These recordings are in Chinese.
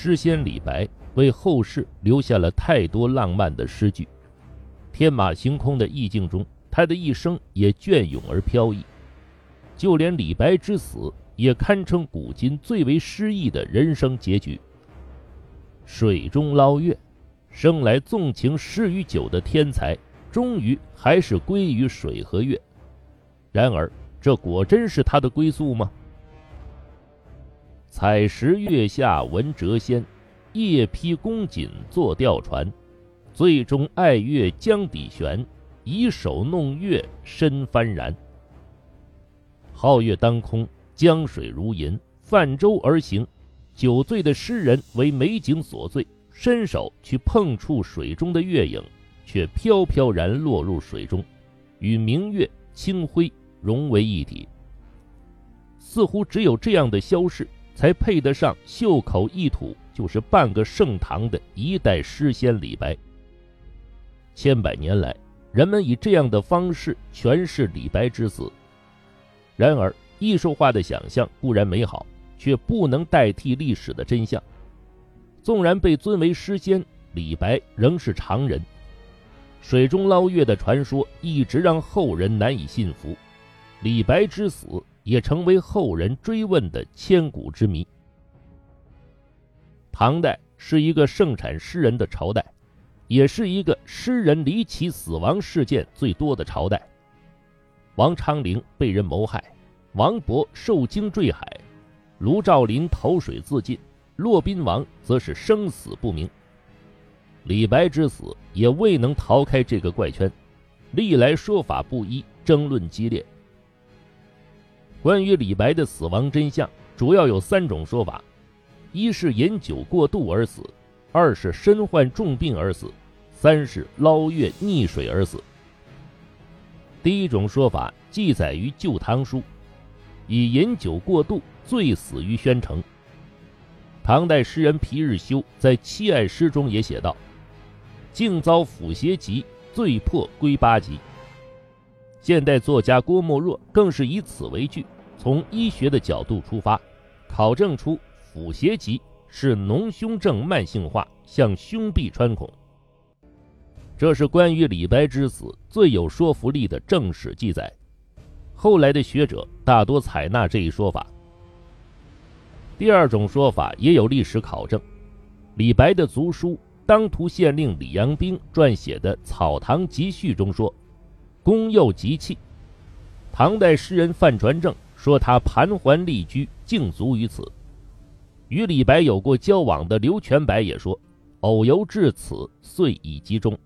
诗仙李白为后世留下了太多浪漫的诗句，天马行空的意境中，他的一生也隽永而飘逸。就连李白之死，也堪称古今最为诗意的人生结局。水中捞月，生来纵情诗与酒的天才，终于还是归于水和月。然而，这果真是他的归宿吗？采石月下闻谪仙，夜披宫锦坐钓船。最终爱月江底悬，以手弄月身幡然。皓月当空，江水如银，泛舟而行。酒醉的诗人为美景所醉，伸手去碰触水中的月影，却飘飘然落入水中，与明月、清辉融为一体。似乎只有这样的消逝。才配得上袖口一吐就是半个盛唐的一代诗仙李白。千百年来，人们以这样的方式诠释李白之死。然而，艺术化的想象固然美好，却不能代替历史的真相。纵然被尊为诗仙，李白仍是常人。水中捞月的传说一直让后人难以信服。李白之死。也成为后人追问的千古之谜。唐代是一个盛产诗人的朝代，也是一个诗人离奇死亡事件最多的朝代。王昌龄被人谋害，王勃受惊坠海，卢照邻投水自尽，骆宾王则是生死不明。李白之死也未能逃开这个怪圈，历来说法不一，争论激烈。关于李白的死亡真相，主要有三种说法：一是饮酒过度而死；二是身患重病而死；三是捞月溺水而死。第一种说法记载于《旧唐书》，以饮酒过度醉死于宣城。唐代诗人皮日休在《七爱诗》中也写道：“竟遭腐邪疾，醉破归八极。”现代作家郭沫若更是以此为据，从医学的角度出发，考证出腹斜疾是脓胸症慢性化，向胸壁穿孔。这是关于李白之死最有说服力的正史记载。后来的学者大多采纳这一说法。第二种说法也有历史考证，李白的族书当涂县令李阳冰撰写的《草堂集序》中说。公幼极气。唐代诗人范传正说他盘桓立居，静足于此。与李白有过交往的刘全白也说，偶游至此，遂已集中。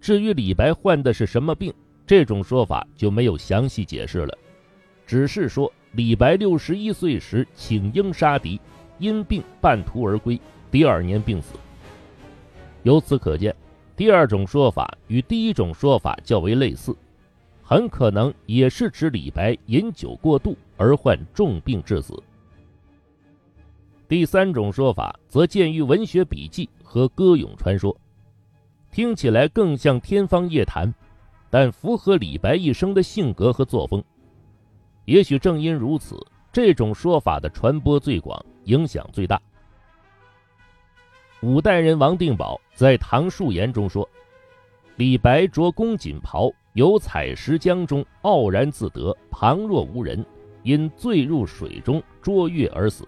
至于李白患的是什么病，这种说法就没有详细解释了，只是说李白六十一岁时请缨杀敌，因病半途而归，第二年病死。由此可见。第二种说法与第一种说法较为类似，很可能也是指李白饮酒过度而患重病致死。第三种说法则见于文学笔记和歌咏传说，听起来更像天方夜谭，但符合李白一生的性格和作风。也许正因如此，这种说法的传播最广，影响最大。五代人王定保在《唐述言》中说：“李白着宫锦袍，游采石江中，傲然自得，旁若无人，因醉入水中捉月而死。”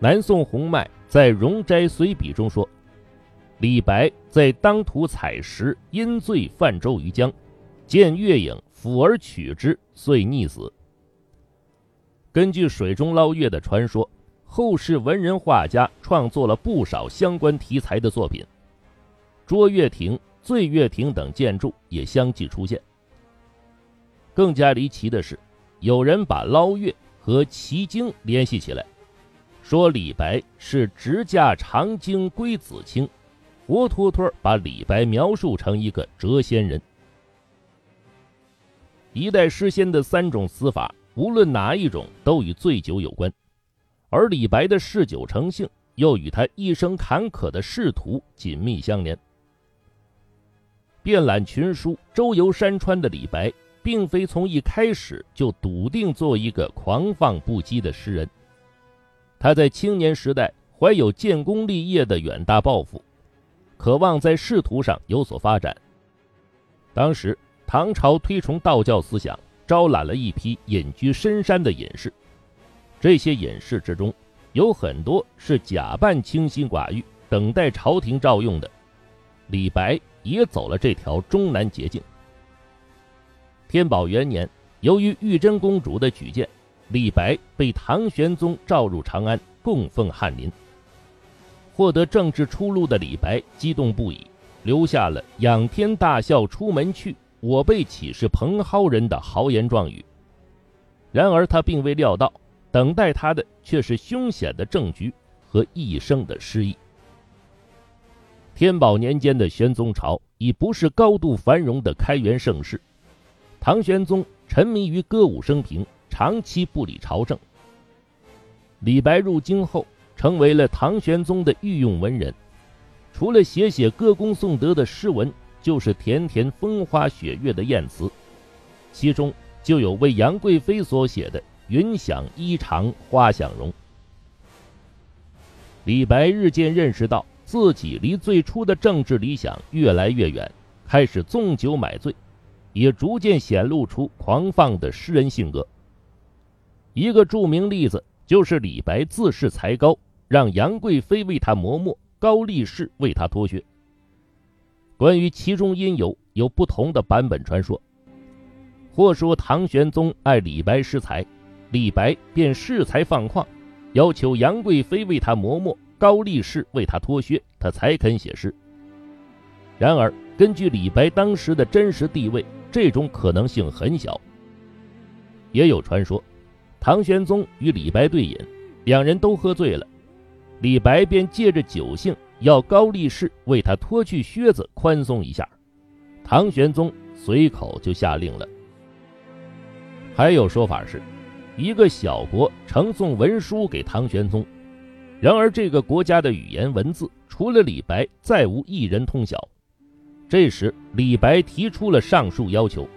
南宋洪迈在《容斋随笔》中说：“李白在当涂采石，因醉泛舟于江，见月影，抚而取之，遂溺死。”根据水中捞月的传说。后世文人画家创作了不少相关题材的作品，卓越亭、醉月亭等建筑也相继出现。更加离奇的是，有人把捞月和奇经联系起来，说李白是直驾长鲸归子青，活脱脱把李白描述成一个谪仙人。一代诗仙的三种死法，无论哪一种，都与醉酒有关。而李白的嗜酒成性，又与他一生坎坷的仕途紧密相连。遍览群书、周游山川的李白，并非从一开始就笃定做一个狂放不羁的诗人。他在青年时代怀有建功立业的远大抱负，渴望在仕途上有所发展。当时唐朝推崇道教思想，招揽了一批隐居深山的隐士。这些隐士之中，有很多是假扮清心寡欲，等待朝廷召用的。李白也走了这条终南捷径。天宝元年，由于玉真公主的举荐，李白被唐玄宗召入长安，供奉翰林。获得政治出路的李白激动不已，留下了“仰天大笑出门去，我辈岂是蓬蒿人”的豪言壮语。然而他并未料到，等待他的却是凶险的政局和一生的失意。天宝年间的玄宗朝已不是高度繁荣的开元盛世。唐玄宗沉迷于歌舞升平，长期不理朝政。李白入京后，成为了唐玄宗的御用文人，除了写写歌功颂德的诗文，就是填填风花雪月的艳词，其中就有为杨贵妃所写的“云想衣裳花想容”。李白日渐认识到自己离最初的政治理想越来越远，开始纵酒买醉。也逐渐显露出狂放的诗人性格。一个著名例子就是李白自恃才高，让杨贵妃为他磨墨，高力士为他脱靴。关于其中因由，有不同的版本传说。或说唐玄宗爱李白诗才，李白便恃才放旷，要求杨贵妃为他磨墨，高力士为他脱靴，他才肯写诗。然而，根据李白当时的真实地位，这种可能性很小。也有传说，唐玄宗与李白对饮，两人都喝醉了，李白便借着酒兴要高力士为他脱去靴子宽松一下，唐玄宗随口就下令了。还有说法是，一个小国呈送文书给唐玄宗，然而这个国家的语言文字除了李白再无一人通晓。这时，李白提出了上述要求，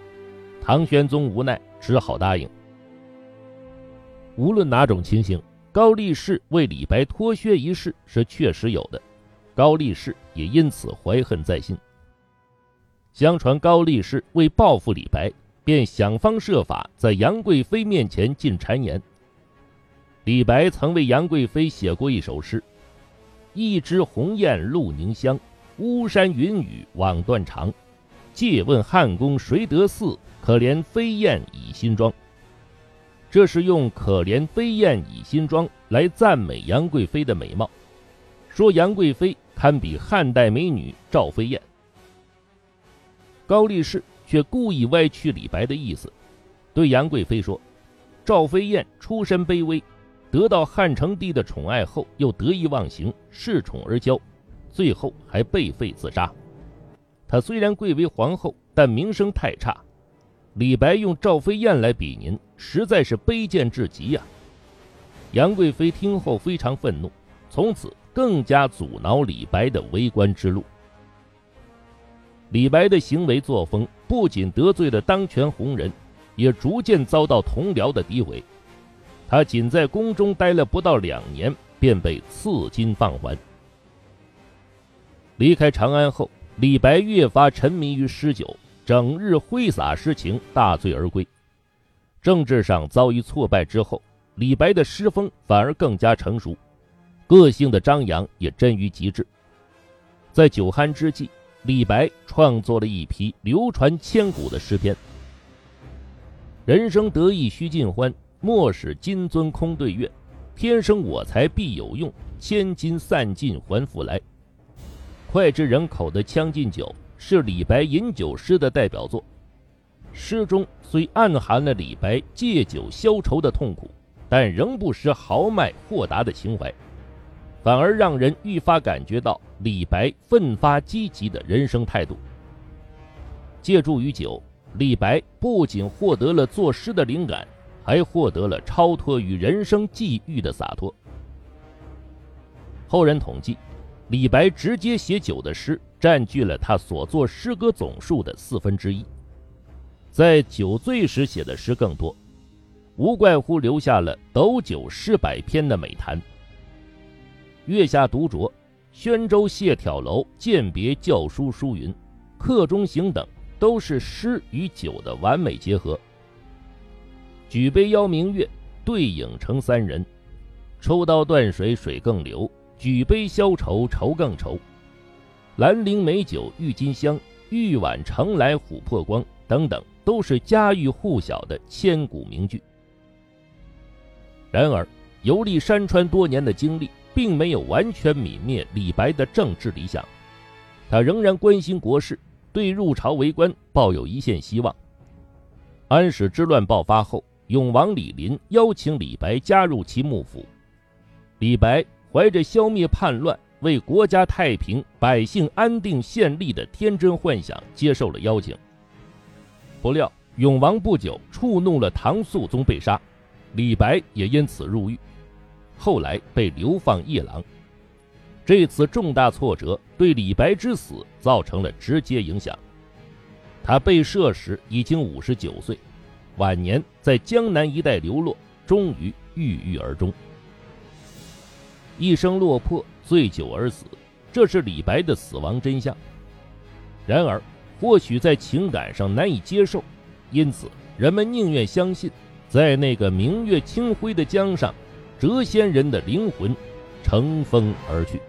唐玄宗无奈，只好答应。无论哪种情形，高力士为李白脱靴一事是确实有的，高力士也因此怀恨在心。相传高力士为报复李白，便想方设法在杨贵妃面前进谗言。李白曾为杨贵妃写过一首诗：“一枝红艳露凝香。”巫山云雨枉断肠，借问汉宫谁得似？可怜飞燕倚新妆。这是用“可怜飞燕倚新妆”来赞美杨贵妃的美貌，说杨贵妃堪比汉代美女赵飞燕。高力士却故意歪曲李白的意思，对杨贵妃说：“赵飞燕出身卑微，得到汉成帝的宠爱后，又得意忘形，恃宠而骄。”最后还被废自杀。她虽然贵为皇后，但名声太差。李白用赵飞燕来比您，实在是卑贱至极呀！杨贵妃听后非常愤怒，从此更加阻挠李白的为官之路。李白的行为作风不仅得罪了当权红人，也逐渐遭到同僚的诋毁。他仅在宫中待了不到两年，便被赐金放还。离开长安后，李白越发沉迷于诗酒，整日挥洒诗情，大醉而归。政治上遭遇挫败之后，李白的诗风反而更加成熟，个性的张扬也臻于极致。在酒酣之际，李白创作了一批流传千古的诗篇：“人生得意须尽欢，莫使金樽空对月。天生我材必有用，千金散尽还复来。”脍炙人口的《将进酒》是李白饮酒诗的代表作。诗中虽暗含了李白借酒消愁的痛苦，但仍不失豪迈豁达的情怀，反而让人愈发感觉到李白奋发积极的人生态度。借助于酒，李白不仅获得了作诗的灵感，还获得了超脱于人生际遇的洒脱。后人统计。李白直接写酒的诗占据了他所作诗歌总数的四分之一，在酒醉时写的诗更多。无怪乎留下了“斗酒诗百篇”的美谈。月下独酌，宣州谢眺楼饯别教书书云，客中行等，都是诗与酒的完美结合。举杯邀明月，对影成三人。抽刀断水，水更流；举杯消愁，愁更愁。兰陵美酒郁金香，玉碗盛来琥珀光。等等，都是家喻户晓的千古名句。然而，游历山川多年的经历，并没有完全泯灭李白的政治理想。他仍然关心国事，对入朝为官抱有一线希望。安史之乱爆发后，永王李璘邀请李白加入其幕府。李白怀着消灭叛乱、为国家太平、百姓安定献力的天真幻想，接受了邀请。不料永王不久触怒了唐肃宗，被杀，李白也因此入狱，后来被流放夜郎。这次重大挫折对李白之死造成了直接影响。他被赦时已经五十九岁，晚年在江南一带流落，终于郁郁而终。一生落魄，醉酒而死，这是李白的死亡真相。然而。或许在情感上难以接受，因此人们宁愿相信，在那个明月清辉的江上，谪仙人的灵魂乘风而去。